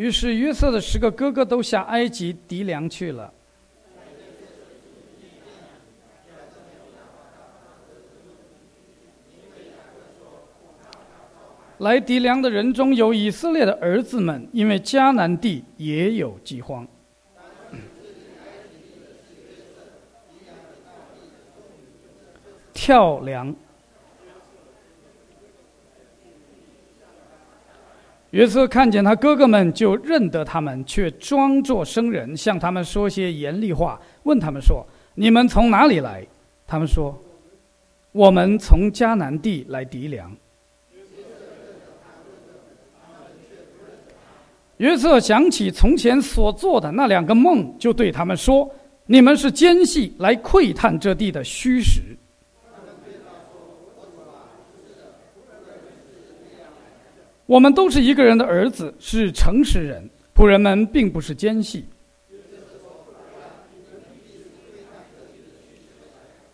于是约瑟的十个哥哥都下埃及敌粮去了。来敌粮的人中有以色列的儿子们，因为迦南地也有饥荒。跳梁。约瑟看见他哥哥们，就认得他们，却装作生人，向他们说些严厉话，问他们说：“你们从哪里来？”他们说：“我们从迦南地来敌粮。”约瑟想起从前所做的那两个梦，就对他们说：“你们是奸细，来窥探这地的虚实。”我们都是一个人的儿子，是诚实人。仆人们并不是奸细。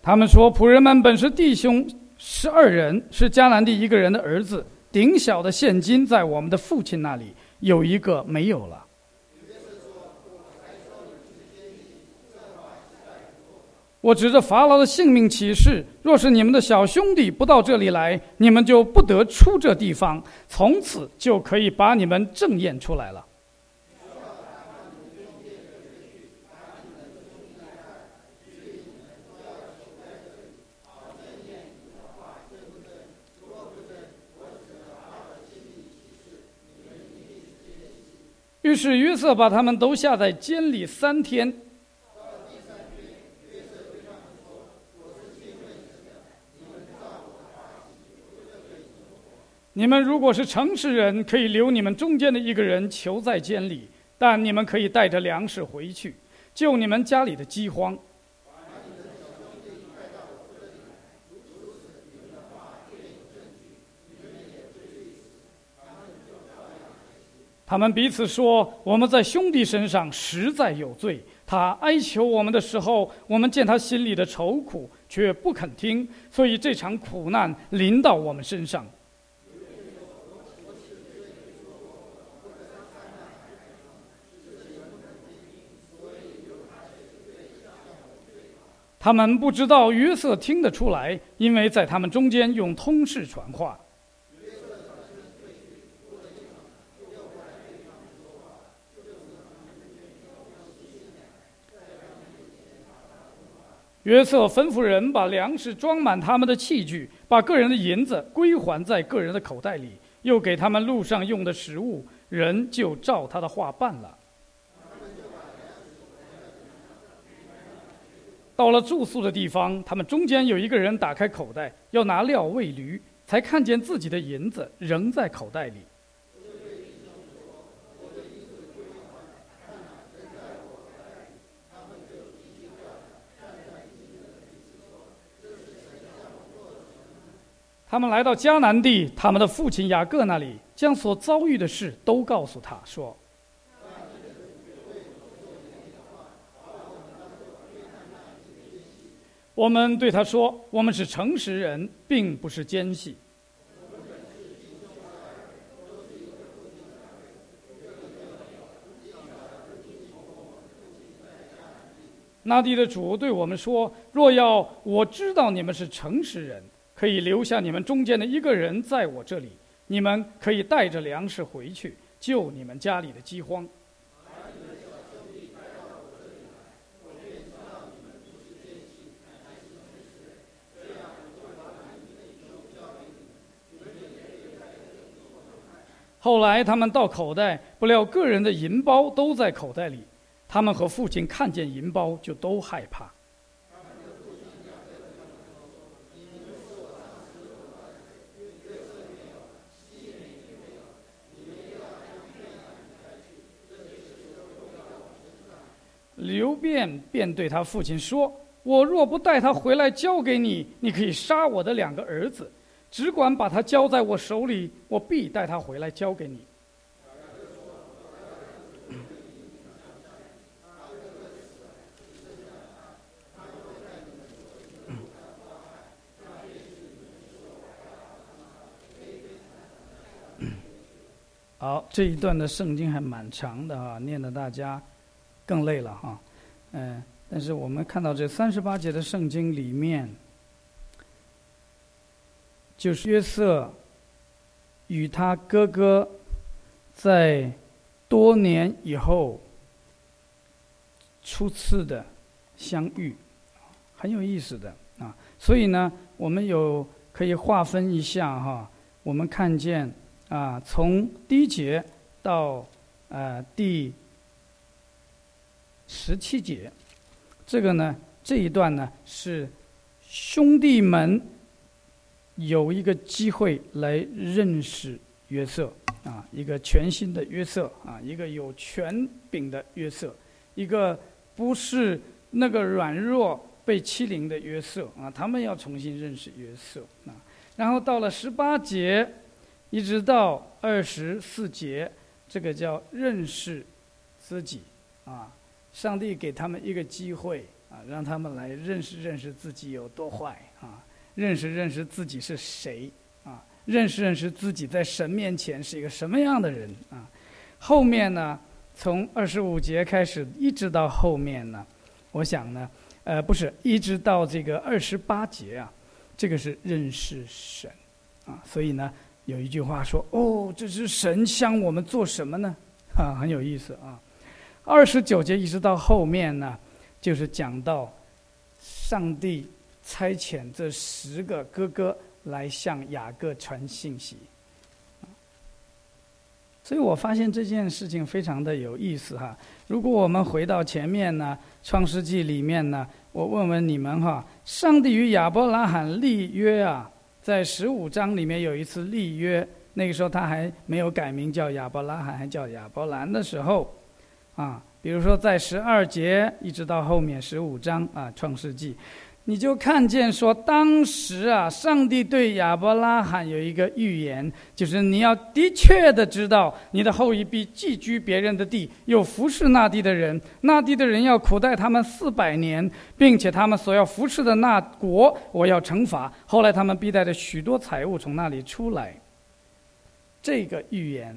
他们说：“仆人们本是弟兄，十二人，是迦南地一个人的儿子。顶小的现金在我们的父亲那里。”有一个没有了。我指着法老的性命起誓：若是你们的小兄弟不到这里来，你们就不得出这地方，从此就可以把你们正验出来了。于是约瑟把他们都下在监里三天。你们如果是诚实人，可以留你们中间的一个人囚在监里，但你们可以带着粮食回去，救你们家里的饥荒。他们彼此说：“我们在兄弟身上实在有罪。他哀求我们的时候，我们见他心里的愁苦，却不肯听，所以这场苦难临到我们身上。”他们不知道约瑟听得出来，因为在他们中间用通事传话。约瑟吩咐人把粮食装满他们的器具，把个人的银子归还在个人的口袋里，又给他们路上用的食物，人就照他的话办了。到了住宿的地方，他们中间有一个人打开口袋要拿料喂驴，才看见自己的银子仍在口袋里。他们来到迦南地，他们的父亲雅各那里，将所遭遇的事都告诉他说：“我们对他说，我们是诚实人，并不是奸细。”那地的主对我们说：“若要我知道你们是诚实人。”可以留下你们中间的一个人在我这里，你们可以带着粮食回去救你们家里的饥荒。后来他们到口袋，不料个人的银包都在口袋里，他们和父亲看见银包就都害怕。刘辩便对他父亲说：“我若不带他回来交给你，你可以杀我的两个儿子，只管把他交在我手里，我必带他回来交给你。”好，这一段的圣经还蛮长的哈，念的大家更累了哈。嗯，但是我们看到这三十八节的圣经里面，就是约瑟与他哥哥在多年以后初次的相遇，很有意思的啊。所以呢，我们有可以划分一下哈，我们看见。啊，从第一节到呃第十七节，这个呢这一段呢是兄弟们有一个机会来认识约瑟啊，一个全新的约瑟啊，一个有权柄的约瑟，一个不是那个软弱被欺凌的约瑟啊，他们要重新认识约瑟啊，然后到了十八节。一直到二十四节，这个叫认识自己啊！上帝给他们一个机会啊，让他们来认识认识自己有多坏啊，认识认识自己是谁啊，认识认识自己在神面前是一个什么样的人啊！后面呢，从二十五节开始一直到后面呢，我想呢，呃，不是一直到这个二十八节啊，这个是认识神啊，所以呢。有一句话说：“哦，这是神向我们做什么呢？”啊，很有意思啊。二十九节一直到后面呢，就是讲到上帝差遣这十个哥哥来向雅各传信息。所以我发现这件事情非常的有意思哈。如果我们回到前面呢，《创世纪》里面呢，我问问你们哈：上帝与亚伯拉罕立约啊？在十五章里面有一次立约，那个时候他还没有改名叫亚伯拉罕，还叫亚伯兰的时候，啊，比如说在十二节一直到后面十五章啊，创世纪。你就看见说，当时啊，上帝对亚伯拉罕有一个预言，就是你要的确的知道，你的后裔必寄居别人的地，又服侍那地的人，那地的人要苦待他们四百年，并且他们所要服侍的那国，我要惩罚。后来他们必带着许多财物从那里出来。这个预言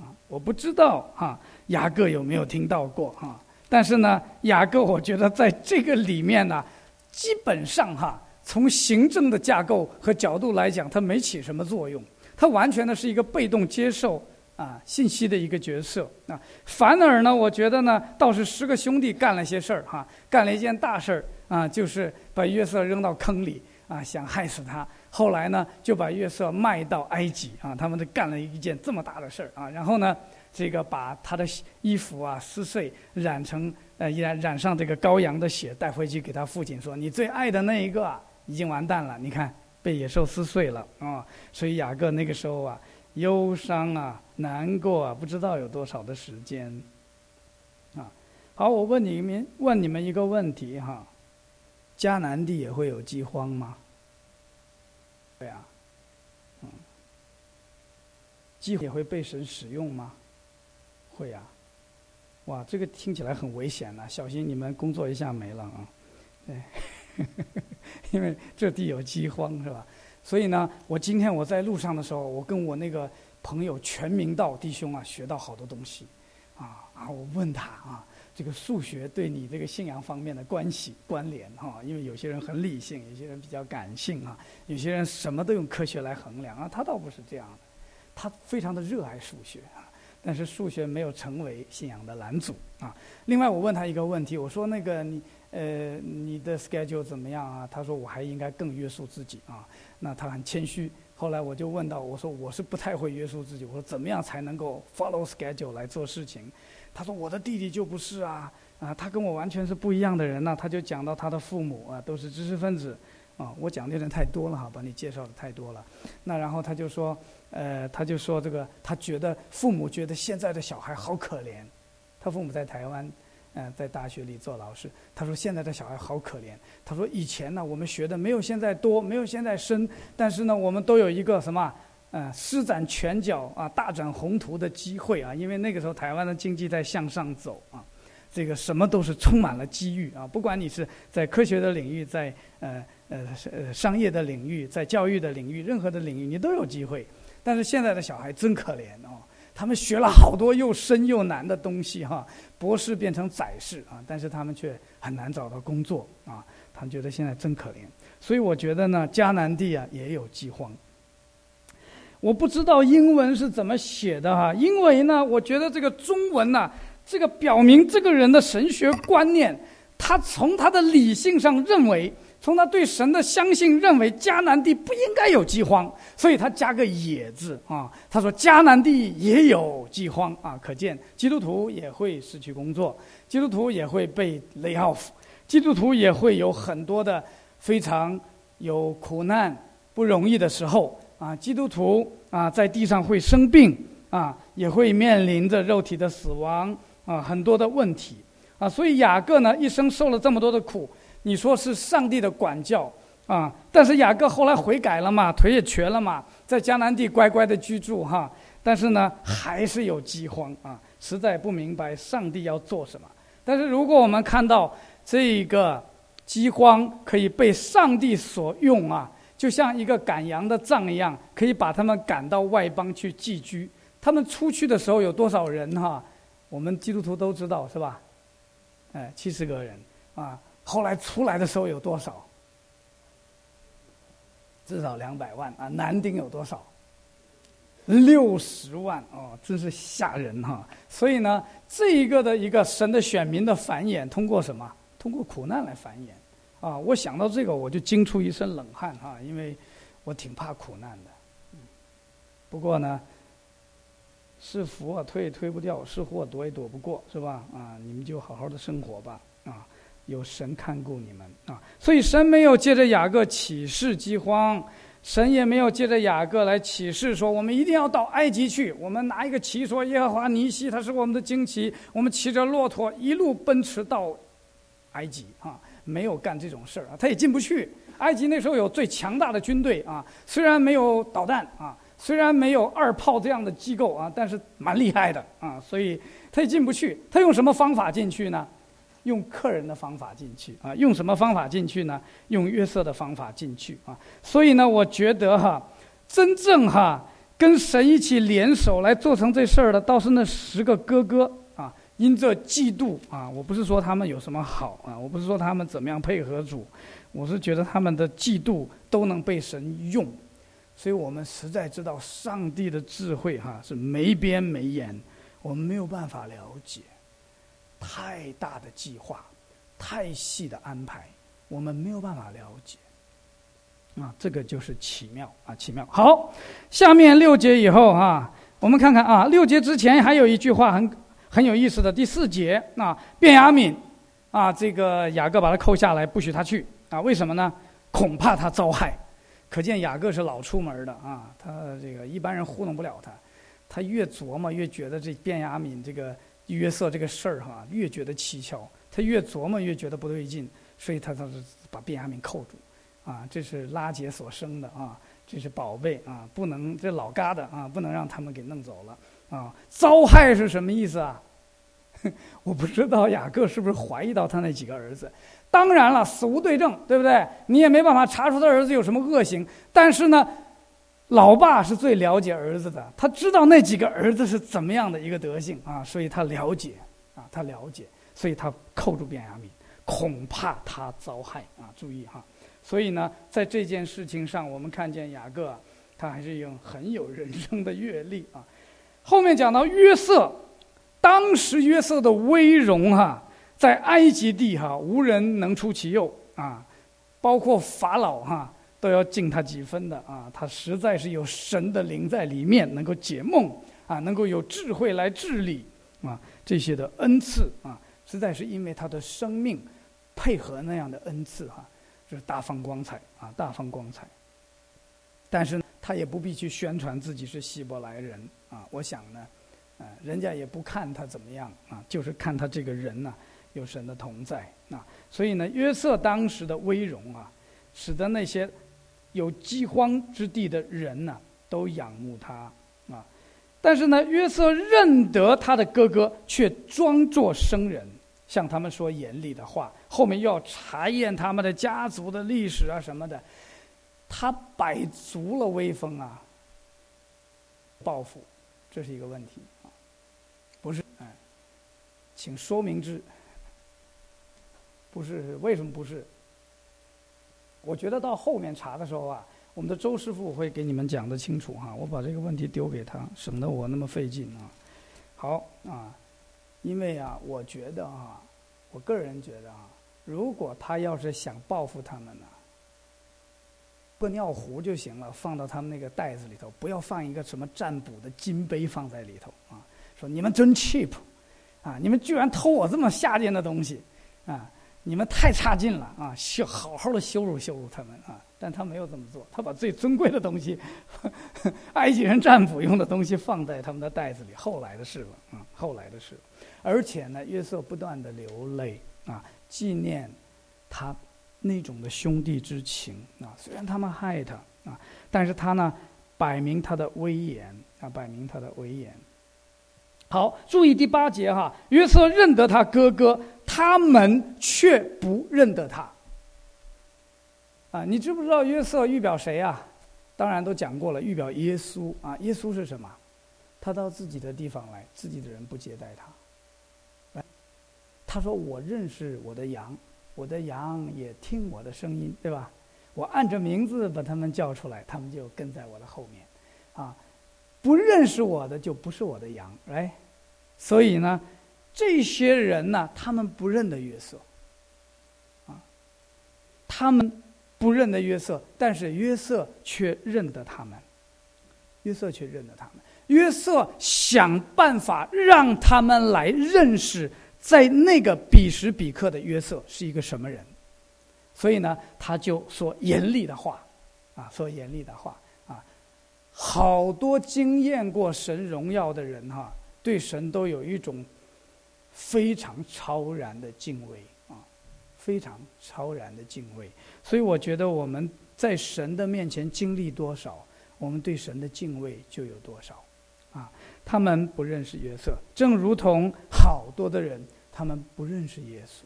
啊，我不知道哈，雅各有没有听到过哈？但是呢，雅各我觉得在这个里面呢。基本上哈，从行政的架构和角度来讲，它没起什么作用。它完全的是一个被动接受啊信息的一个角色啊。反而呢，我觉得呢，倒是十个兄弟干了些事儿哈，干了一件大事儿啊，就是把约瑟扔到坑里啊，想害死他。后来呢，就把约瑟卖到埃及啊，他们都干了一件这么大的事儿啊。然后呢，这个把他的衣服啊撕碎，染成。呃，染染上这个羔羊的血，带回去给他父亲说：“你最爱的那一个已经完蛋了，你看被野兽撕碎了啊！”所以雅各那个时候啊，忧伤啊，难过啊，不知道有多少的时间啊。好，我问你们问你们一个问题哈：迦南地也会有饥荒吗？对啊，嗯，饥也会被神使用吗？会呀。哇，这个听起来很危险呐！小心你们工作一下没了啊！对，因为这地有饥荒是吧？所以呢，我今天我在路上的时候，我跟我那个朋友全明道弟兄啊，学到好多东西，啊啊！我问他啊，这个数学对你这个信仰方面的关系关联哈？因为有些人很理性，有些人比较感性啊，有些人什么都用科学来衡量啊，他倒不是这样的，他非常的热爱数学啊。但是数学没有成为信仰的拦阻啊。另外，我问他一个问题，我说：“那个你呃，你的 schedule 怎么样啊？”他说：“我还应该更约束自己啊。”那他很谦虚。后来我就问到，我说：“我是不太会约束自己，我说怎么样才能够 follow schedule 来做事情？”他说：“我的弟弟就不是啊，啊，他跟我完全是不一样的人呢。”他就讲到他的父母啊，都是知识分子。啊，我讲的人太多了哈，把你介绍的太多了。那然后他就说，呃，他就说这个，他觉得父母觉得现在的小孩好可怜。他父母在台湾，嗯，在大学里做老师。他说现在的小孩好可怜。他说以前呢，我们学的没有现在多，没有现在深，但是呢，我们都有一个什么，嗯，施展拳脚啊，大展宏图的机会啊。因为那个时候台湾的经济在向上走啊，这个什么都是充满了机遇啊。不管你是在科学的领域，在呃。呃，呃，商业的领域，在教育的领域，任何的领域，你都有机会。但是现在的小孩真可怜哦，他们学了好多又深又难的东西哈，博士变成宰士啊，但是他们却很难找到工作啊，他们觉得现在真可怜。所以我觉得呢，迦南地啊也有饥荒。我不知道英文是怎么写的哈，因为呢，我觉得这个中文呢，这个表明这个人的神学观念，他从他的理性上认为。从他对神的相信，认为迦南地不应该有饥荒，所以他加个“也”字啊。他说迦南地也有饥荒啊，可见基督徒也会失去工作，基督徒也会被 lay off，基督徒也会有很多的非常有苦难、不容易的时候啊。基督徒啊，在地上会生病啊，也会面临着肉体的死亡啊，很多的问题啊。所以雅各呢，一生受了这么多的苦。你说是上帝的管教啊，但是雅各后来悔改了嘛，腿也瘸了嘛，在迦南地乖乖的居住哈，但是呢还是有饥荒啊，实在不明白上帝要做什么。但是如果我们看到这个饥荒可以被上帝所用啊，就像一个赶羊的杖一样，可以把他们赶到外邦去寄居。他们出去的时候有多少人哈？我们基督徒都知道是吧？哎，七十个人啊。后来出来的时候有多少？至少两百万啊！男丁有多少？六十万哦，真是吓人哈！所以呢，这一个的一个神的选民的繁衍，通过什么？通过苦难来繁衍啊！我想到这个，我就惊出一身冷汗哈，因为我挺怕苦难的。不过呢，是福啊，推也推不掉；是祸躲也躲不过，是吧？啊，你们就好好的生活吧！有神看顾你们啊，所以神没有借着雅各启示饥荒，神也没有借着雅各来启示说我们一定要到埃及去，我们拿一个旗说耶和华尼西他是我们的旌旗，我们骑着骆驼一路奔驰到埃及啊，没有干这种事儿啊，他也进不去。埃及那时候有最强大的军队啊，虽然没有导弹啊，虽然没有二炮这样的机构啊，但是蛮厉害的啊，所以他也进不去。他用什么方法进去呢？用客人的方法进去啊，用什么方法进去呢？用约瑟的方法进去啊。所以呢，我觉得哈，真正哈跟神一起联手来做成这事儿的，倒是那十个哥哥啊。因这嫉妒啊，我不是说他们有什么好啊，我不是说他们怎么样配合主，我是觉得他们的嫉妒都能被神用。所以我们实在知道上帝的智慧哈是没边没沿，我们没有办法了解。太大的计划，太细的安排，我们没有办法了解。啊，这个就是奇妙啊，奇妙。好，下面六节以后啊，我们看看啊，六节之前还有一句话很很有意思的。第四节啊，卞雅敏啊，这个雅各把他扣下来，不许他去啊。为什么呢？恐怕他遭害。可见雅各是老出门的啊，他这个一般人糊弄不了他。他越琢磨越觉得这卞雅敏这个。约瑟这个事儿哈，越觉得蹊跷，他越琢磨越觉得不对劲，所以他他把卞雅敏扣住，啊，这是拉杰所生的啊，这是宝贝啊，不能这老疙瘩啊，不能让他们给弄走了啊。遭害是什么意思啊？我不知道雅各是不是怀疑到他那几个儿子。当然了，死无对证，对不对？你也没办法查出他儿子有什么恶行，但是呢。老爸是最了解儿子的，他知道那几个儿子是怎么样的一个德性啊，所以他了解啊，他了解，所以他扣住便雅敏，恐怕他遭害啊，注意哈。所以呢，在这件事情上，我们看见雅各，他还是有很有人生的阅历啊。后面讲到约瑟，当时约瑟的威荣哈，在埃及地哈，无人能出其右啊，包括法老哈。都要敬他几分的啊！他实在是有神的灵在里面，能够解梦啊，能够有智慧来治理啊，这些的恩赐啊，实在是因为他的生命配合那样的恩赐哈，就是大放光彩啊，大放光彩。但是他也不必去宣传自己是希伯来人啊，我想呢，呃，人家也不看他怎么样啊，就是看他这个人呢有神的同在啊，所以呢，约瑟当时的威荣啊，使得那些。有饥荒之地的人呢，都仰慕他啊。但是呢，约瑟认得他的哥哥，却装作生人，向他们说严厉的话。后面又要查验他们的家族的历史啊什么的，他摆足了威风啊，报复这是一个问题啊，不是，哎，请说明之。不是，为什么不是？我觉得到后面查的时候啊，我们的周师傅会给你们讲的清楚哈。我把这个问题丢给他，省得我那么费劲啊。好啊，因为啊，我觉得啊，我个人觉得啊，如果他要是想报复他们呢，个尿壶就行了，放到他们那个袋子里头，不要放一个什么占卜的金杯放在里头啊。说你们真 cheap，啊，你们居然偷我这么下贱的东西，啊。你们太差劲了啊！羞，好好的羞辱羞辱他们啊！但他没有这么做，他把最尊贵的东西，埃及人占卜用的东西放在他们的袋子里。后来的事了啊，后来的事。而且呢，约瑟不断的流泪啊，纪念他那种的兄弟之情啊。虽然他们害他啊，但是他呢，摆明他的威严啊，摆明他的威严。好，注意第八节哈，约瑟认得他哥哥。他们却不认得他。啊，你知不知道约瑟预表谁啊？当然都讲过了，预表耶稣啊。耶稣是什么？他到自己的地方来，自己的人不接待他。他说：“我认识我的羊，我的羊也听我的声音，对吧？我按着名字把他们叫出来，他们就跟在我的后面。啊，不认识我的就不是我的羊，来。所以呢。”这些人呢，他们不认得约瑟，啊，他们不认得约瑟，但是约瑟却认得他们，约瑟却认得他们。约瑟想办法让他们来认识，在那个彼时彼刻的约瑟是一个什么人，所以呢，他就说严厉的话，啊，说严厉的话，啊，好多经验过神荣耀的人哈，对神都有一种。非常超然的敬畏啊，非常超然的敬畏。所以我觉得我们在神的面前经历多少，我们对神的敬畏就有多少。啊，他们不认识约瑟，正如同好多的人，他们不认识耶稣。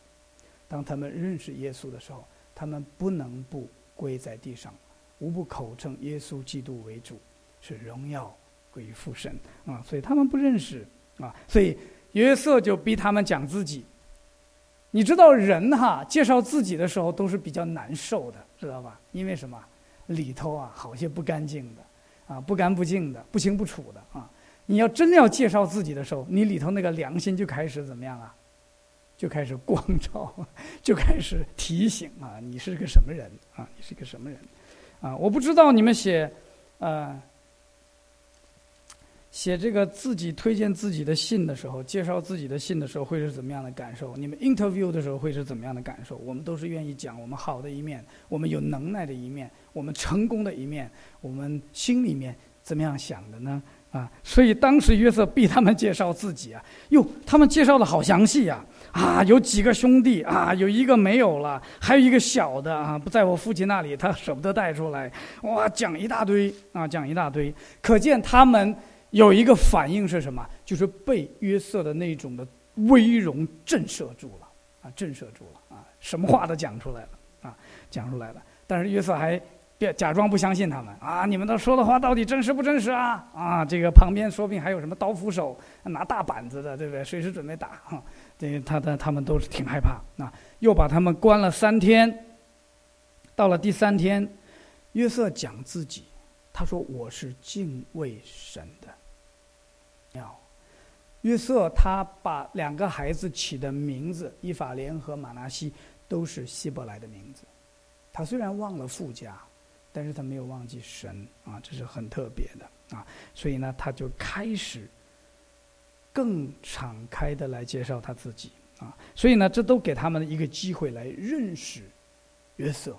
当他们认识耶稣的时候，他们不能不跪在地上，无不口称耶稣基督为主，是荣耀归于父神啊。所以他们不认识啊，所以。约瑟就逼他们讲自己，你知道人哈介绍自己的时候都是比较难受的，知道吧？因为什么？里头啊好些不干净的，啊不干不净的，不清不楚的啊！你要真要介绍自己的时候，你里头那个良心就开始怎么样啊？就开始光照，就开始提醒啊，你是个什么人啊？你是个什么人？啊，我不知道你们写，呃。写这个自己推荐自己的信的时候，介绍自己的信的时候，会是怎么样的感受？你们 interview 的时候会是怎么样的感受？我们都是愿意讲我们好的一面，我们有能耐的一面，我们成功的一面，我们心里面怎么样想的呢？啊，所以当时约瑟逼他们介绍自己啊，哟，他们介绍的好详细呀！啊，有几个兄弟啊，有一个没有了，还有一个小的啊，不在我父亲那里，他舍不得带出来。哇，讲一大堆啊，讲一大堆，可见他们。有一个反应是什么？就是被约瑟的那种的威容震慑住了，啊，震慑住了，啊，什么话都讲出来了，啊，讲出来了。但是约瑟还别假装不相信他们，啊，你们都说的话到底真实不真实啊？啊，这个旁边说不定还有什么刀斧手拿大板子的，对不对？随时准备打。哈，这个他的他们都是挺害怕。啊，又把他们关了三天。到了第三天，约瑟讲自己，他说：“我是敬畏神的。”约瑟他把两个孩子起的名字伊法莲和马拿西都是希伯来的名字。他虽然忘了父家，但是他没有忘记神啊，这是很特别的啊。所以呢，他就开始更敞开的来介绍他自己啊。所以呢，这都给他们一个机会来认识约瑟。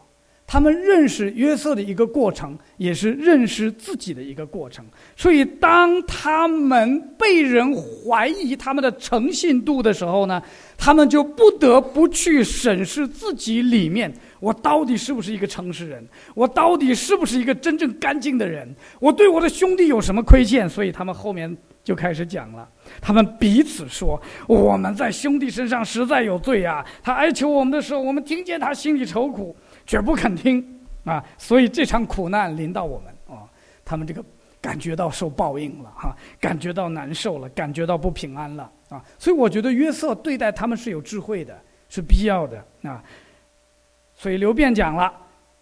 他们认识约瑟的一个过程，也是认识自己的一个过程。所以，当他们被人怀疑他们的诚信度的时候呢，他们就不得不去审视自己里面：我到底是不是一个诚实人？我到底是不是一个真正干净的人？我对我的兄弟有什么亏欠？所以，他们后面就开始讲了。他们彼此说：“我们在兄弟身上实在有罪啊！他哀求我们的时候，我们听见他心里愁苦。”绝不肯听啊！所以这场苦难临到我们啊！他们这个感觉到受报应了哈，感觉到难受了，感觉到不平安了啊。所以我觉得约瑟对待他们是有智慧的，是必要的啊。所以刘辩讲了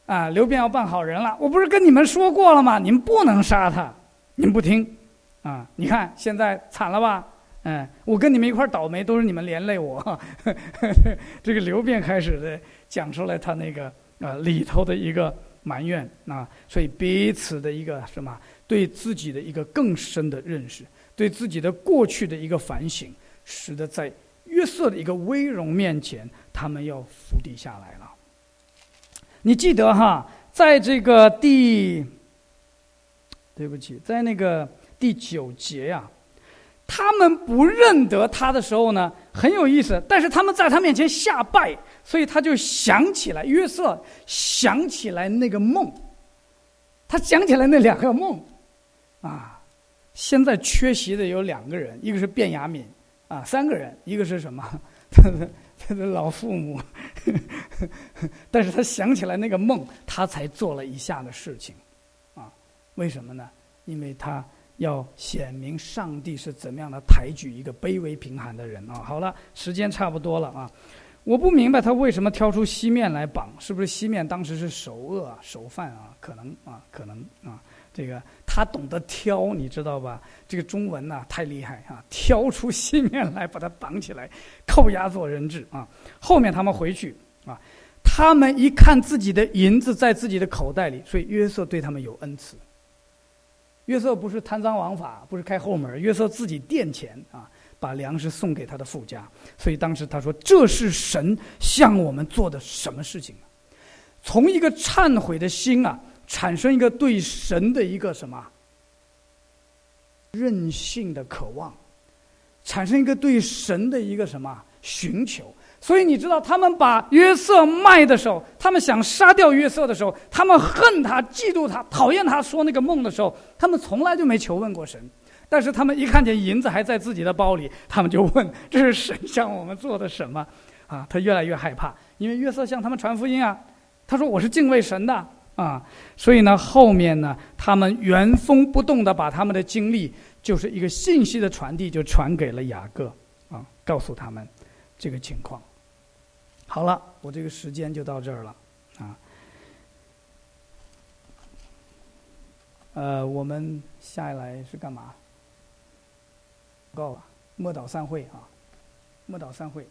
啊，刘辩要办好人了。我不是跟你们说过了吗？你们不能杀他，你们不听啊。你看现在惨了吧？嗯，我跟你们一块倒霉，都是你们连累我。这个刘辩开始的讲出来他那个啊里头的一个埋怨啊，所以彼此的一个什么，对自己的一个更深的认识，对自己的过去的一个反省，使得在约瑟的一个威荣面前，他们要伏低下来了。你记得哈，在这个第，对不起，在那个第九节呀。他们不认得他的时候呢，很有意思。但是他们在他面前下拜，所以他就想起来约瑟，想起来那个梦。他想起来那两个梦，啊，现在缺席的有两个人，一个是卞雅敏，啊，三个人，一个是什么？他的老父母。但是他想起来那个梦，他才做了以下的事情，啊，为什么呢？因为他。要显明上帝是怎么样的抬举一个卑微贫寒的人啊！好了，时间差不多了啊！我不明白他为什么挑出西面来绑，是不是西面当时是首恶啊首犯啊？可能啊，可能啊，这个他懂得挑，你知道吧？这个中文呐太厉害啊！挑出西面来把他绑起来，扣押做人质啊！后面他们回去啊，他们一看自己的银子在自己的口袋里，所以约瑟对他们有恩慈。约瑟不是贪赃枉法，不是开后门。约瑟自己垫钱啊，把粮食送给他的富家。所以当时他说：“这是神向我们做的什么事情？从一个忏悔的心啊，产生一个对神的一个什么任性的渴望，产生一个对神的一个什么寻求。”所以你知道，他们把约瑟卖的时候，他们想杀掉约瑟的时候，他们恨他、嫉妒他、讨厌他说那个梦的时候，他们从来就没求问过神。但是他们一看见银子还在自己的包里，他们就问：“这是神向我们做的什么？”啊，他越来越害怕，因为约瑟向他们传福音啊。他说：“我是敬畏神的啊。”所以呢，后面呢，他们原封不动的把他们的经历，就是一个信息的传递，就传给了雅各啊，告诉他们这个情况。好了，我这个时间就到这儿了，啊，呃，我们下来是干嘛？告了，莫岛散会啊，莫岛散会。